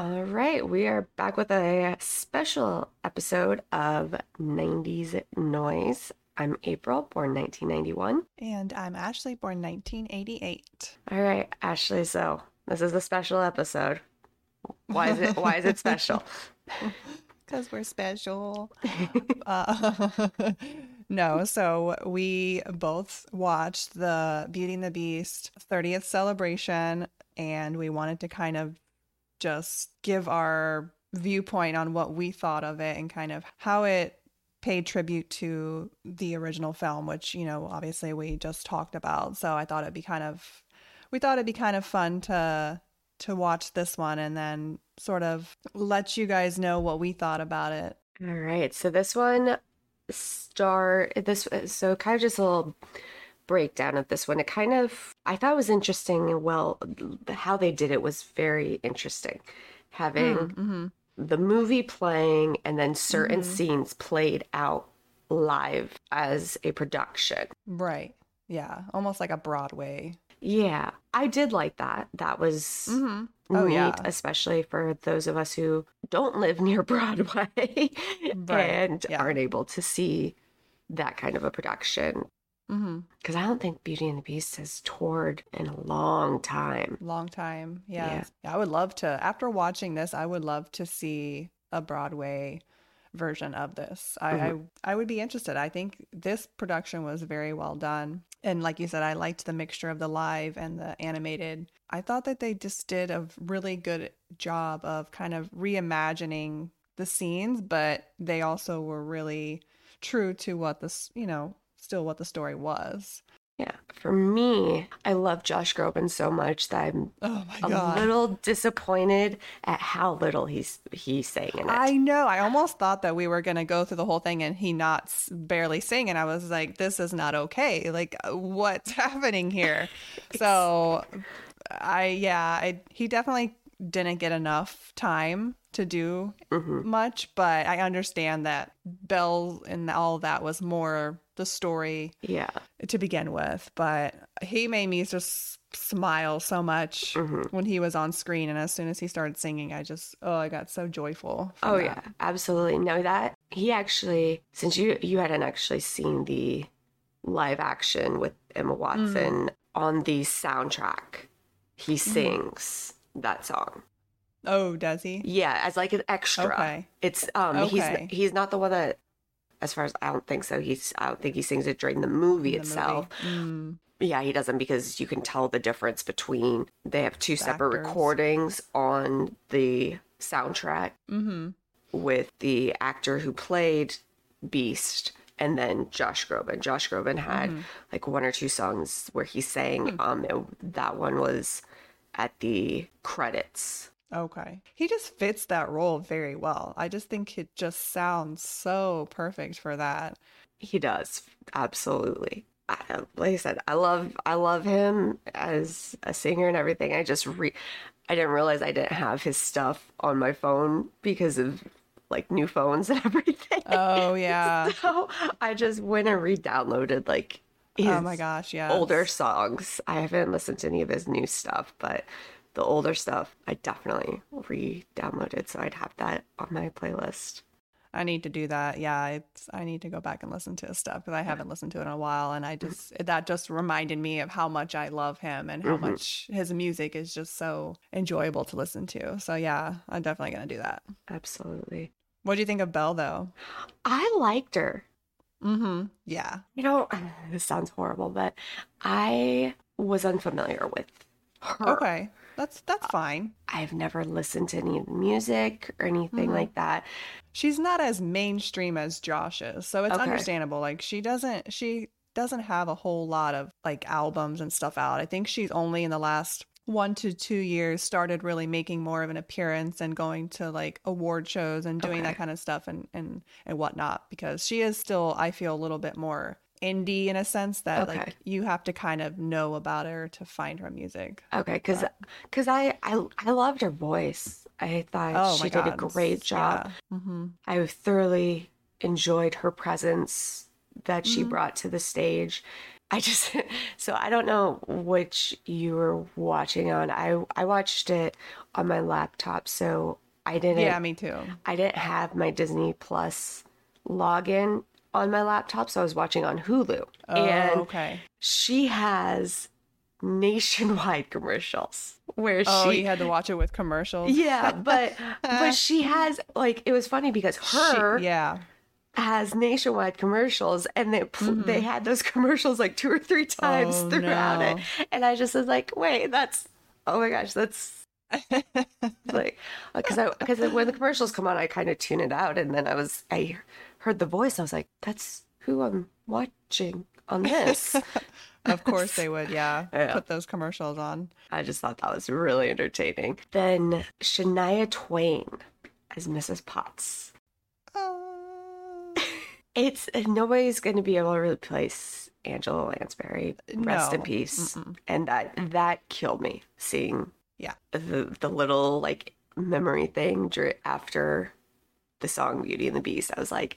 All right, we are back with a special episode of 90s Noise. I'm April, born 1991. And I'm Ashley, born 1988. All right, Ashley, so this is a special episode. Why is it why is it special? Because we're special. uh, no, so we both watched the Beauty and the Beast 30th celebration, and we wanted to kind of just give our viewpoint on what we thought of it and kind of how it paid tribute to the original film, which, you know, obviously we just talked about. So I thought it'd be kind of, we thought it'd be kind of fun to to watch this one and then sort of let you guys know what we thought about it. All right. So this one star this so kind of just a little breakdown of this one. It kind of I thought was interesting. Well, how they did it was very interesting. Having Mm-hmm. the movie playing and then certain Mhm. scenes played out live as a production. Right. Yeah. Almost like a Broadway. Yeah, I did like that. That was Mm-hmm. Oh, neat, yeah. especially for those of us who don't live near Broadway and yeah. aren't able to see that kind of a production. Mm-hmm. Because I don't think Beauty and the Beast has toured in a long time. Long time. Yeah. Yeah. I would love to, after watching this, I would love to see a Broadway version of this. I, I, I would be interested. I think this production was very well done. And like you said, I liked the mixture of the live and the animated. I thought that they just did a really good job of kind of reimagining the scenes, but they also were really true to what this, you know, still what the story was. Yeah. For me, I love Josh Groban so much that I'm Oh a God. little disappointed at how little he's he sang in it. I know. I almost thought that we were going to go through the whole thing and he not s- barely sing. And I was like, this is not okay. Like, uh, what's happening here? so, I, yeah, I, he definitely didn't get enough time to do Mhm. much, but I understand that Belle and all that was more the story Yeah. to begin with. But he made me just smile so much Mhm. when he was on screen. And as soon as he started singing, I just, oh, I got so joyful. Oh that. yeah, absolutely. No, that he actually, since you you hadn't actually seen the live action with Emma Watson on the soundtrack, he sings that song. Oh, does he? Yeah, as like an extra. Okay. It's um Okay. he's he's not the one that as far as I don't think so. He's I don't think he sings it during the movie the itself. movie. Mm. Yeah, he doesn't because you can tell the difference between they have two separate actors. recordings on the soundtrack Mm-hmm. with the actor who played Beast and then Josh Groban. Josh Groban had Mm-hmm. like one or two songs where he sang. Hmm. Um, it- that one was at the credits. Okay. He just fits that role very well. I just think it just sounds so perfect for that. He does absolutely. I, uh, like I said, I love I love him as a singer and everything. I just re I didn't realize I didn't have his stuff on my phone because of like new phones and everything. Oh, yeah. So I just went and re-downloaded like his oh my gosh, yeah. older songs. I haven't listened to any of his new stuff, but the older stuff I definitely re-downloaded, so I'd have that on my playlist. I need to do that. Yeah, it's I need to go back and listen to his stuff because I haven't listened to it in a while, and I just that just reminded me of how much I love him and how Mhm. much his music is just so enjoyable to listen to. So yeah, I'm definitely gonna do that. Absolutely. What do you think of Belle though? I liked her. Mm-hmm. Yeah. You know, this sounds horrible, but I was unfamiliar with her. Okay. That's that's fine. I've never listened to any of the music or anything Mhm. like that. She's not as mainstream as Josh is, so it's Okay. understandable. Like she doesn't she doesn't have a whole lot of like albums and stuff out. I think she's only in the last one to two years started really making more of an appearance and going to like award shows and doing Okay. that kind of stuff and and and whatnot because she is still I feel a little bit more indie in a sense that Okay. like you have to kind of know about her to find her music. Okay, because because I, I I loved her voice. I thought she did a great job. hmm I thoroughly enjoyed her presence that she Mhm. brought to the stage. I just so I don't know which you were watching on. I I watched it on my laptop, so I didn't Yeah, me too. I didn't have my Disney Plus login on my laptop, so I was watching on Hulu. Oh, and okay. she has nationwide commercials where Oh, she you had to watch it with commercials. Yeah, but but she has like it was funny because She- her yeah. has nationwide commercials and they pl- they had those commercials like two or three times Mm-hmm. Oh, throughout no. it and i just was like wait that's oh my gosh that's like because i because when the commercials come on i kind of tune it out and then i was i heard the voice i was like that's who i'm watching on this Of course they would, yeah. Yeah. Put those commercials on. i just thought that was really entertaining then shania twain as mrs potts Oh. It's nobody's going to be able to replace Angela Lansbury. Rest in peace. Mm-mm. And that that killed me seeing Yeah. the the little like memory thing after the song Beauty and the Beast. I was like,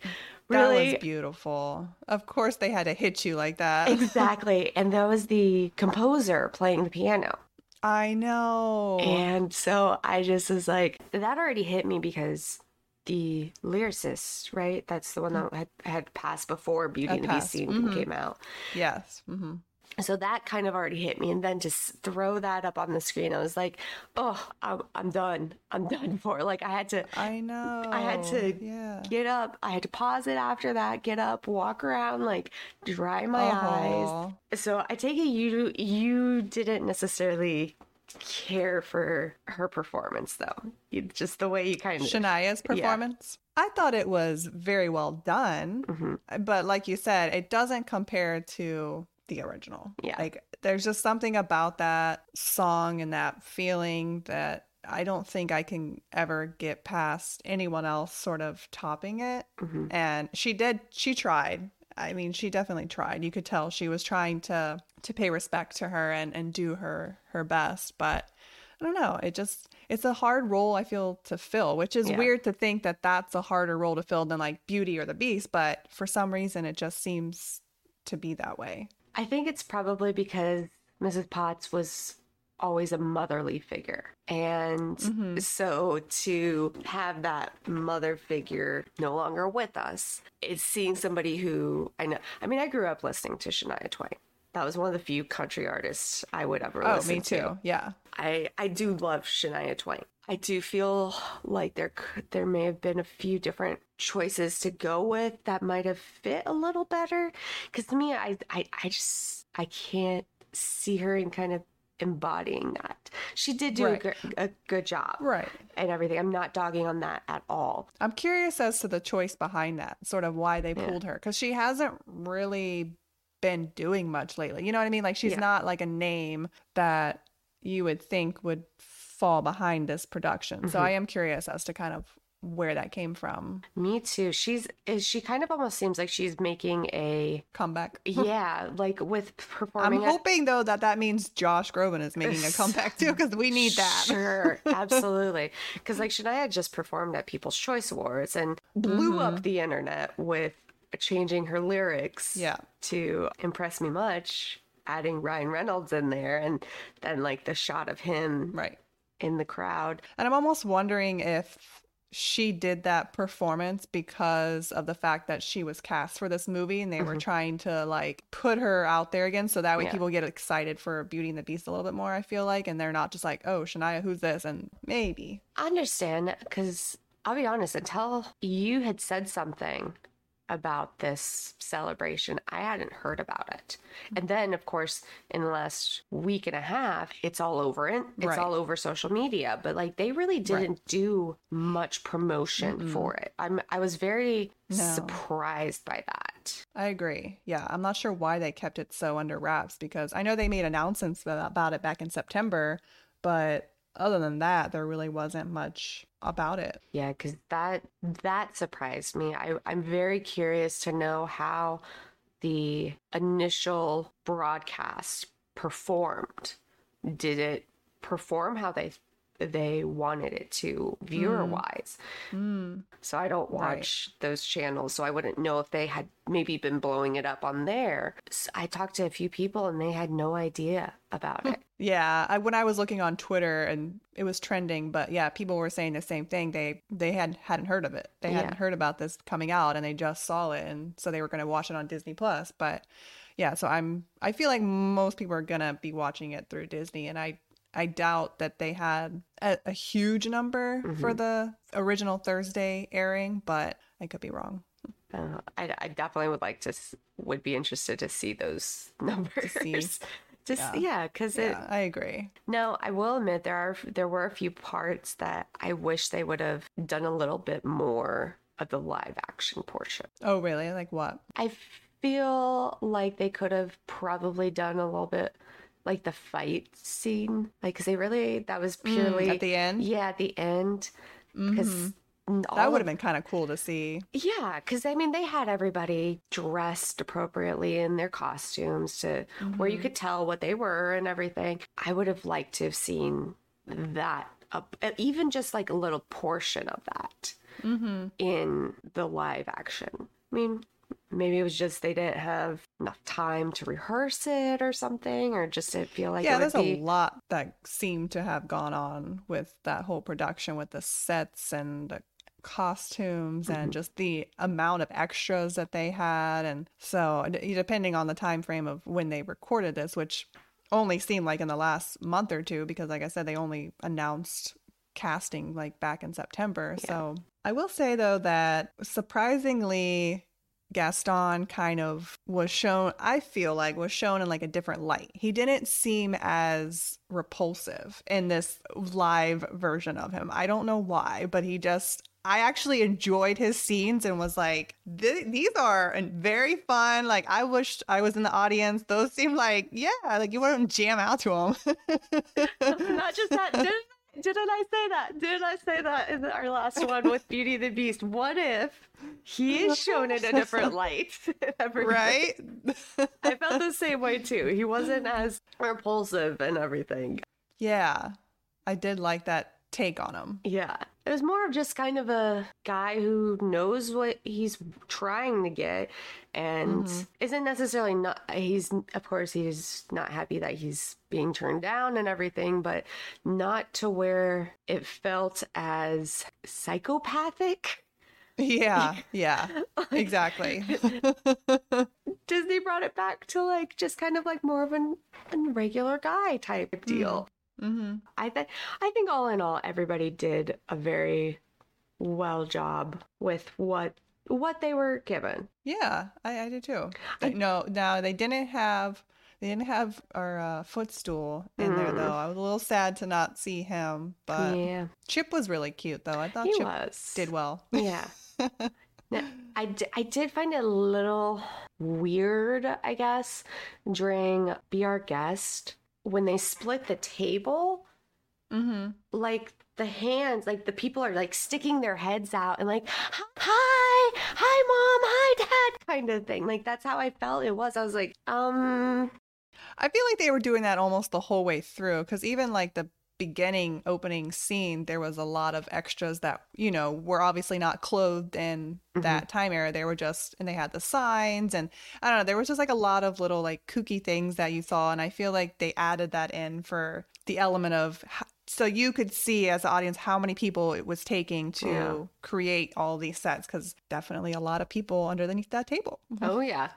That really? was beautiful. Of course they had to hit you like that. exactly. And that was the composer playing the piano. I know. And so I just was like, that already hit me because the lyricist, right? That's the one that had, had passed before Beauty Had and the Beast Mhm. came out. yes. hmm So that kind of already hit me. And then just throw that up on the screen. I was like, oh, I'm, I'm done. I'm done for. Like, I had to I know. I had to Yeah. get up. I had to pause it after that, get up, walk around, like dry my eyes. Oh. So I take it you you didn't necessarily care for her performance though. You, just the way you kind of Shania's performance. I thought it was very well done, Mhm. but like you said, it doesn't compare to the original. Yeah. Like there's just something about that song and that feeling that I don't think I can ever get past anyone else sort of topping it. Mhm. And she did she tried. I mean, she definitely tried. You could tell she was trying to to pay respect to her and and do her her best, but I don't know. It just it's a hard role I feel to fill, which is Yeah. weird to think that that's a harder role to fill than like Beauty or the Beast, but for some reason it just seems to be that way. I think it's probably because Mrs. Potts was always a motherly figure. And Mhm. so to have that mother figure no longer with us, it's seeing somebody who I know. I mean, I grew up listening to Shania Twain. That was one of the few country artists I would ever Oh, listen to. me to. too. Yeah. I I do love Shania Twain. I do feel like there could there may have been a few different choices to go with that might have fit a little better. Because to me, I, I I just I can't see her in kind of embodying that. She did do Right. a, good, a good job Right. and everything. I'm not dogging on that at all. I'm curious as to the choice behind that, sort of why they Yeah. pulled her, because she hasn't really been doing much lately. You know what I mean? Like she's Yeah. not like a name that you would think would fall behind this production. So Mhm. I am curious as to kind of where that came from. Me too. She's is she kind of almost seems like she's making a Comeback. yeah like with performing. I'm hoping though that that means Josh Groban is making a comeback too, because we need that. Sure, absolutely. Because like Shania just performed at People's Choice Awards and blew up the internet with changing her lyrics Yeah. to impress me much, adding Ryan Reynolds in there, and then like the shot of him Right. In the crowd. And I'm almost wondering if she did that performance because of the fact that she was cast for this movie and they were mm-hmm. trying to like put her out there again so that way Yeah. people get excited for Beauty and the Beast a little bit more, I feel like, and they're not just like, "Oh, Shania, who's this?" and maybe. I understand because I'll be honest, until you had said something about this celebration, I hadn't heard about it. Mm-hmm. And then, of course, in the last week and a half, it's all over it. It's Right. all over social media. But like, they really didn't do much promotion for it. I'm I was very No. surprised by that. I agree. Yeah, I'm not sure why they kept it so under wraps because I know they made announcements about it back in September, but other than that, there really wasn't much about it. Yeah, because that that surprised me. I, I'm very curious to know how the initial broadcast performed. Did it perform how they they wanted it to viewer wise. Mm. So I don't Right. watch those channels, so I wouldn't know if they had maybe been blowing it up on there. I talked to a few people and they had no idea about it. Yeah, I, when I was looking on Twitter and it was trending, but yeah, people were saying the same thing. They they had hadn't heard of it. They hadn't heard about this coming out, and they just saw it, and so they were going to watch it on Disney Plus. But yeah, so I'm I feel like most people are gonna be watching it through Disney, and I I doubt that they had a, a huge number for the original Thursday airing, but I could be wrong. Uh, I, I definitely would like to would be interested to see those numbers. see. Just Yeah. yeah, because it Yeah, I agree. No, I will admit there are there were a few parts that I wish they would have done a little bit more of the live action portion. Oh, really? Like what? I feel like they could have probably done a little bit like the fight scene, like because they really that was purely Mm, at the end? Yeah, at the end, because mm-hmm. That would have been kind of cool to see. yeah, because I mean, they had everybody dressed appropriately in their costumes to where you mm-hmm. could tell what they were and everything. I would have liked to have seen that, up, even just like a little portion of that mm-hmm. in the live action. I mean, maybe it was just they didn't have enough time to rehearse it or something, or just didn't feel like yeah, there's be. a lot that seemed to have gone on with that whole production with the sets and the costumes Mm-hmm. and just the amount of extras that they had and so depending on the time frame of when they recorded this which only seemed like in the last month or two because like I said they only announced casting like back in September so I will say though that surprisingly Gaston kind of was shown, I feel like, was shown in like a different light. He didn't seem as repulsive in this live version of him. I don't know why, but he just, I actually enjoyed his scenes and was like, these are very fun. Like, I wished I was in the audience. Those seem like, yeah, like you want to jam out to them. Not just that. Didn't, didn't I say that? Didn't I say that in our last one with Beauty and the Beast? What if he is shown in a different light? Right? I felt the same way too. He wasn't as repulsive and everything. yeah, I did like that take on him. Yeah. It was more of just kind of a guy who knows what he's trying to get and mm-hmm. isn't necessarily not he's of course he's not happy that he's being turned down and everything, but not to where it felt as psychopathic. Yeah, yeah, exactly. Disney brought it back to like just kind of like more of an, a regular guy type mm. deal. Hmm I think I think all in all, everybody did a very well job with what what they were given. Yeah, I, I did too. They- no, now they didn't have they didn't have our uh, footstool in there though. I was a little sad to not see him, but yeah, Chip was really cute though. I thought he Chip was. did well. Yeah. Now, I, d- I did find it a little weird, I guess, during Be Our Guest when they split the table. hmm like the hands, like the people are like sticking their heads out and like, hi, hi, mom, hi, dad, kind of thing. Like that's how I felt it was. I was like, um, I feel like they were doing that almost the whole way through because even like the beginning opening scene, there was a lot of extras that, you know, were obviously not clothed in mm-hmm. that time era. They were just, and they had the signs and I don't know, there was just like a lot of little like kooky things that you saw. And I feel like they added that in for the element of, so you could see as the audience how many people it was taking to Yeah. create all these sets because definitely a lot of people underneath that table. oh yeah.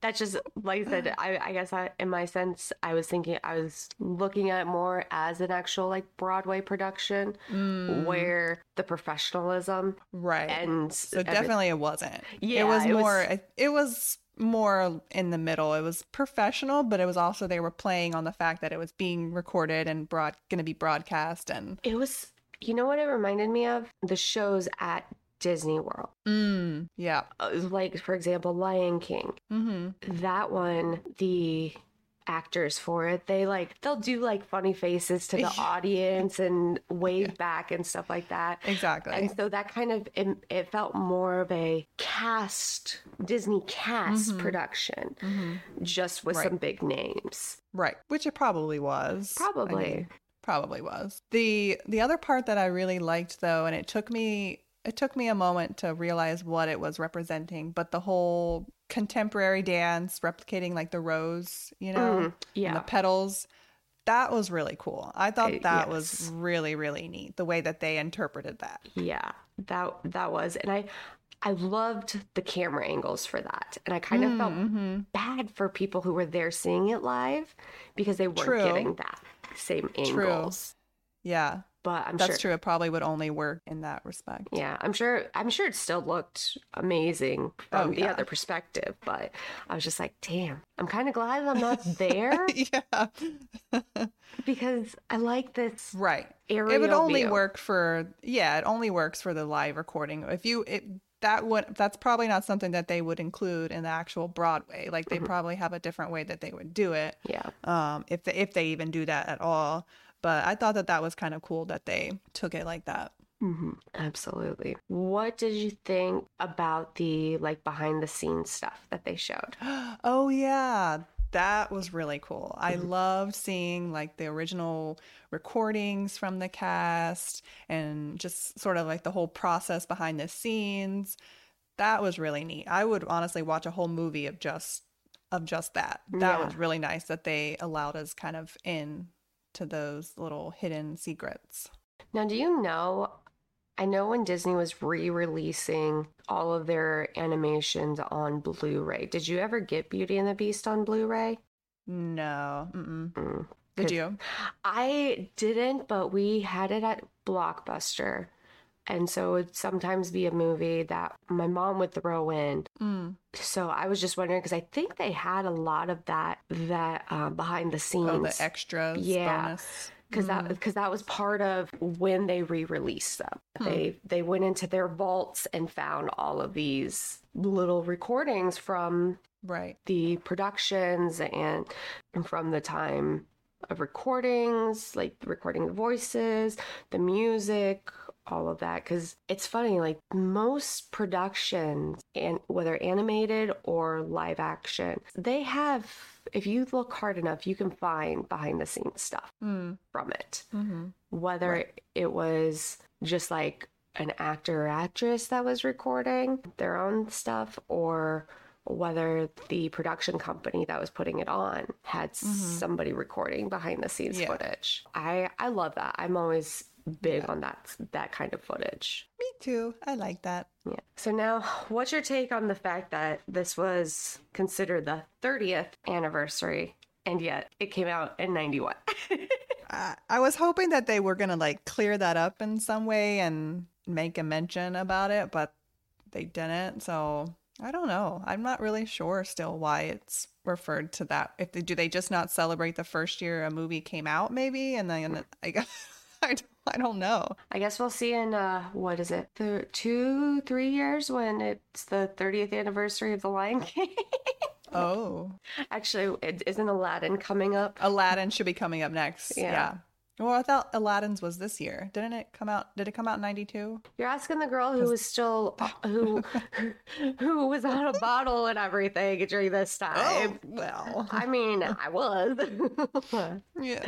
That's just like I said. I, I guess I, in my sense, I was thinking I was looking at it more as an actual like Broadway production, mm. where the professionalism Right. and So definitely it wasn't. Yeah, it was it more. It, it was more in the middle. It was professional, but it was also they were playing on the fact that it was being recorded and broad going to be broadcast and. it was. You know what it reminded me of? The shows at Disney World. Mm, yeah. Uh, Like for example, Lion King. Mm-hmm. that one the actors for it they like they'll do like funny faces to the audience and wave back and stuff like that Exactly. and so that kind of it, it felt more of a cast disney cast production just with Mm-hmm. Right. some big names right. Which it probably was. I probably mean, probably was. The the other part that I really liked though, and it took me it took me a moment to realize what it was representing, but the whole contemporary dance replicating like the rose, you know, Mm, and yeah. the petals. That was really cool. I thought Uh, that yes. was really really neat the way that they interpreted that. Yeah, that that was, and I I loved the camera angles for that, and I kind of felt Mm-hmm. bad for people who were there seeing it live because they weren't True. getting that same angles. Yeah, But I'm that's sure, true. It probably would only work in that respect. yeah, I'm sure, I'm sure it still looked amazing from Oh, the yeah. other perspective. But I was just like, damn, I'm kind of glad I'm not there yeah. because I like this Right. aerial it would only view. work for yeah it only works for the live recording if you it that would that's probably not something that they would include in the actual broadway like Mm-hmm. they probably have a different way that they would do it Yeah, um if they, if they even do that at all but i thought that that was kind of cool that they took it like that hmm absolutely. What did you think about the like behind the scenes stuff that they showed? oh yeah that was really cool i Mm-hmm. loved seeing like the original recordings from the cast and just sort of like the whole process behind the scenes that was really neat i would honestly watch a whole movie of just of just that that Yeah. was really nice that they allowed us kind of in to those little hidden secrets Now, do you know? I know when Disney was re-releasing all of their animations on Blu-ray. Did you ever get Beauty and the Beast on Blu-ray? no mm-mm. Mm. did you I didn't, but we had it at Blockbuster. And so it'd sometimes be a movie that my mom would throw in. mm. So I was just wondering because I think they had a lot of that that uh, behind the scenes. oh the extras Yeah. bonus because that Mm. because that was part of when they re-released them. Hmm. They they went into their vaults and found all of these little recordings from right the productions and from the time of recordings, like recording the voices, the music, all of that. Because it's funny, like most productions, and whether animated or live action, they have. If you look hard enough, you can find behind the scenes stuff mm. from it hmm whether Right. it was just like an actor or actress that was recording their own stuff or whether the production company that was putting it on had somebody recording behind the scenes Mm-hmm. Yeah. footage. I I love that. I'm always big on that that kind of footage. me too i like that Yeah. So now, what's your take on the fact that this was considered the 30th anniversary and yet it came out in 91? I, I was hoping that they were gonna like clear that up in some way and make a mention about it, but they didn't. So I don't know. I'm not really sure still why it's referred to that. If they do, they just not celebrate the first year a movie came out, maybe, and then I guess I don't, I don't know. I guess we'll see in uh what is it? Th- two, three years when it's the 30th anniversary of The Lion King. Oh, Actually, it, isn't Aladdin coming up? Aladdin should be coming up next. Yeah. Yeah. Well, I thought Aladdin's was this year. Didn't it come out? Did it come out in '92? You're asking the girl who was still who who was on a bottle and everything during this time. Oh, well. I mean, I was. Yeah.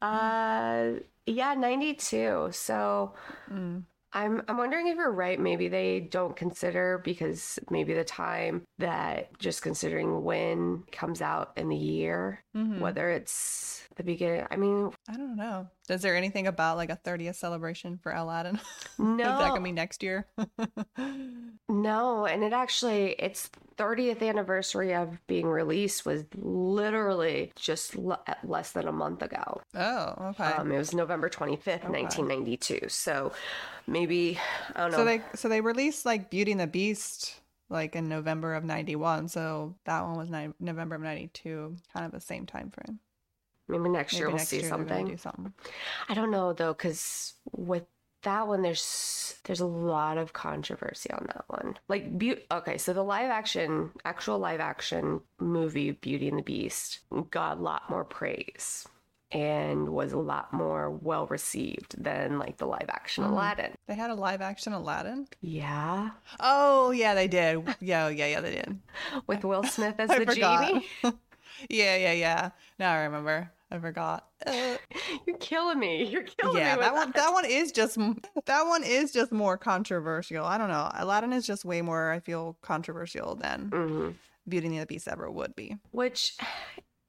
uh, yeah, 92. So Mm. I'm I'm wondering if you're right. Maybe they don't consider because maybe the time that just considering when comes out in the year, Mhm. whether it's the beginning. I mean, I don't know. Is there anything about like a 30th celebration for Aladdin? no, Is that gonna be next year? no, and it actually its 30th anniversary of being released was literally just l- less than a month ago. oh, okay. Um, it was November 25th, 1992. So maybe I don't know. so they so they released like Beauty and the Beast like in November of 91. So that one was ni- November of 92, kind of the same time frame. Maybe next Maybe year we'll next see year something. do something. I don't know though, because with that one, there's there's a lot of controversy on that one. Like, be- okay, so the live action, actual live action movie Beauty and the Beast got a lot more praise and was a lot more well received than like the live action Mhm. Aladdin. They had a live action Aladdin. Yeah, Oh yeah, they did. Yeah, yeah, yeah, they did. with Will Smith as the forgot. genie. yeah, yeah, yeah. Now I remember. I forgot. Uh, You're killing me. You're killing yeah, me. Yeah, that one that one is just that one is just more controversial. I don't know. Aladdin is just way more I feel controversial than hmm Beauty and the Beast ever would be. Which,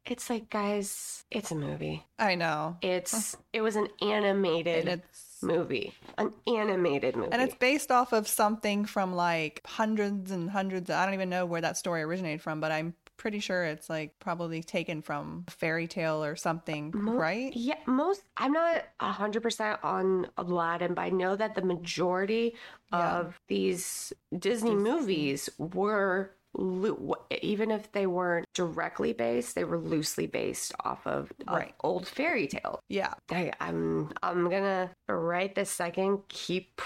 it's like, guys, it's a movie. I know. It's it was an animated movie, an animated movie. and it's based off of something from like hundreds and hundreds. I don't even know where that story originated from, but I'm pretty sure it's like probably taken from a fairy tale or something, right? Yeah, most. I'm not hundred percent on Aladdin, but I know that the majority Yeah. of these Disney movies were, loo- even if they weren't directly based, they were loosely based off of, of Right. old fairy tale. Yeah. I, I'm I'm gonna right this second keep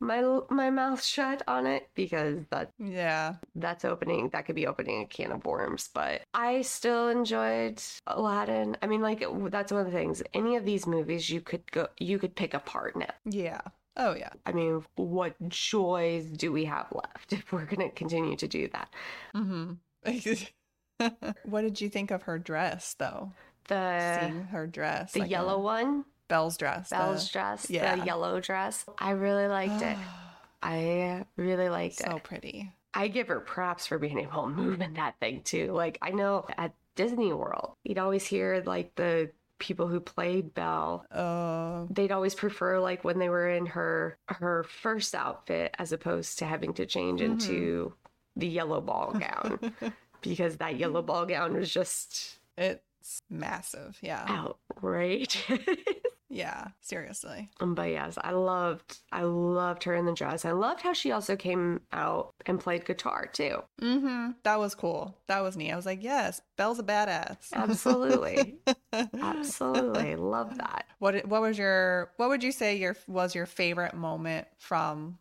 my my mouth shut on it because that Yeah. that's opening that could be opening a can of worms but i still enjoyed aladdin i mean like that's one of the things any of these movies you could go you could pick apart now Yeah. Oh yeah. i mean what joys do we have left if we're going to continue to do that Mm-hmm. what did you think of her dress though? the Seeing her dress. the like, yellow uh, one Belle's dress. the- belle's dress yeah. the yellow dress i really liked it i really liked so it So pretty. I give her props for being able to move in that thing too. Like I know at Disney World, you'd always hear like the people who played Belle. Uh, They'd always prefer like when they were in her her first outfit as opposed to having to change into the yellow ball gown because that yellow ball gown was just it's massive. Yeah. outrageous. Yeah. Seriously. but yes, I loved I loved her in the dress. I loved how she also came out and played guitar too. Mm-hmm. That was cool. That was neat. I was like, yes, Belle's a badass. Absolutely. Absolutely. Love that. What what was your what would you say your was your favorite moment from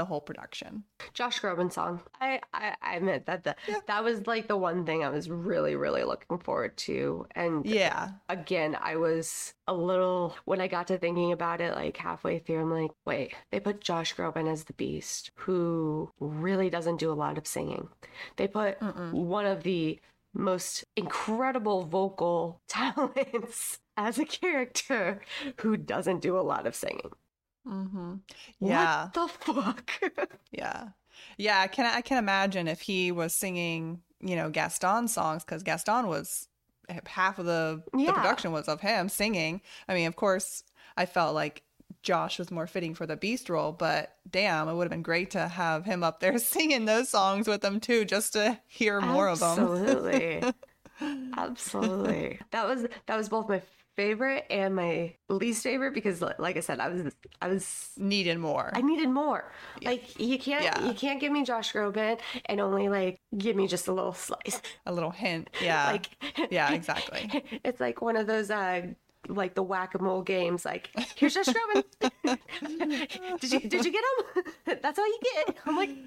the whole production? Josh Groban song. I, I, I admit that the, Yeah. that was like the one thing I was really, really looking forward to. And Yeah. again, I was a little, when I got to thinking about it, like halfway through, I'm like, wait, they put Josh Groban as the beast, who really doesn't do a lot of singing. They put Mm-mm. one of the most incredible vocal talents as a character who doesn't do a lot of singing. Mm-hmm. Yeah. What the fuck? Yeah. Yeah, I can I can imagine if he was singing, you know, Gaston songs cuz Gaston was half of the, the production was of him singing. I mean, of course, I felt like Josh was more fitting for the Beast role, but damn, it would have been great to have him up there singing those songs with them too, just to hear more of them. Absolutely. Absolutely. That was that was both my favorite and my least favorite because like I said, I was I was Needed more. I needed more. Like you can't Yeah. you can't give me Josh Groban and only like give me just a little slice. A little hint. Yeah. Like yeah, exactly. It's like one of those uh like the whack-a-mole games like here's Josh Groban. did you did you get him? That's all you get. I'm like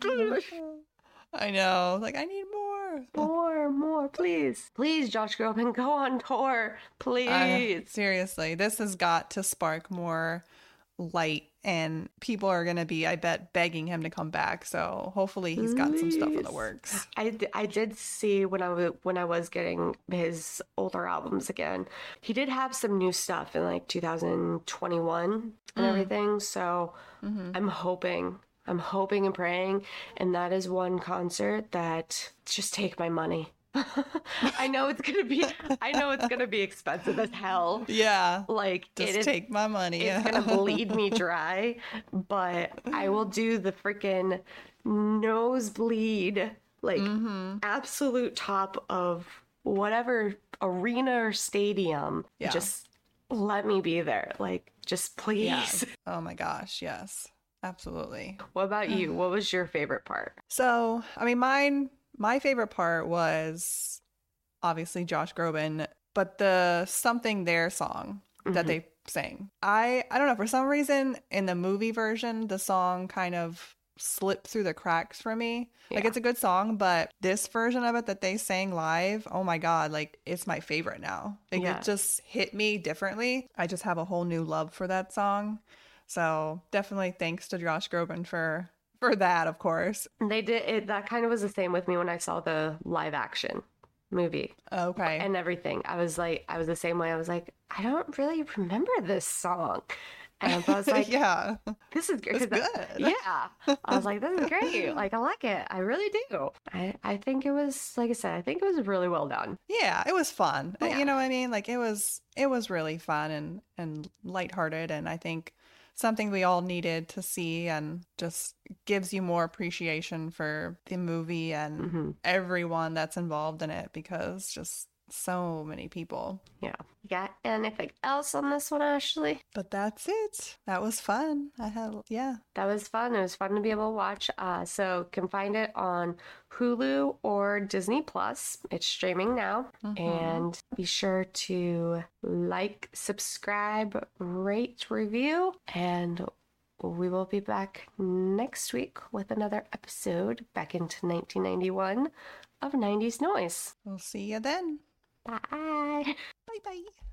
I know. Like I need more. more, more, please. Please, Josh Groban, go on tour. Please. Uh, seriously, this has got to spark more light, and people are going to be, I bet, begging him to come back. So hopefully, he's got some stuff in the works. I did see when I was when I was getting his older albums again. He did have some new stuff in like 2021 and everything. So I'm hoping, I'm hoping and praying, and that is one concert that just take my money. I know it's gonna be, I know it's gonna be expensive as hell. Yeah, Like just it is, take my money. it's gonna bleed me dry, but I will do the freaking nosebleed, like Mm-hmm. absolute top of whatever arena or stadium. Yeah. Just let me be there. Like, just please. yeah. Oh my gosh, yes, absolutely. What about you? What was your favorite part? So, I mean, mine, my favorite part was obviously Josh Groban, but the Something There song that Mhm. they sang. I, I don't know, for some reason in the movie version, the song kind of slipped through the cracks for me. Like, it's a good song, but this version of it that they sang live, oh my God, like, it's my favorite now. Like, Yeah. it just hit me differently. I just have a whole new love for that song. So, definitely thanks to Josh Groban for. For that, of course. They did it. That kind of was the same with me when I saw the live action movie Okay. and everything. I was like, I was the same way. I was like, I don't really remember this song. And I was like, yeah. this is good. It's 'cause good. yeah. I was like, this is great. Like, I like it. I really do. I, I think it was, like I said, I think it was really well done. Yeah, it was fun. Yeah. You know what I mean? Like it was it was really fun and and lighthearted and I think something we all needed to see and just gives you more appreciation for the movie and hmm everyone that's involved in it because just so many people. Yeah. You got anything else on this one, Ashley? But that's it. That was fun. I had yeah. That was fun. It was fun to be able to watch. Uh, so you can find it on Hulu or Disney Plus. It's streaming now. Mhm. And be sure to like, subscribe, rate, review, and we will be back next week with another episode back into 1991 of 90s Noise. We'll see you then. 拜拜。拜拜。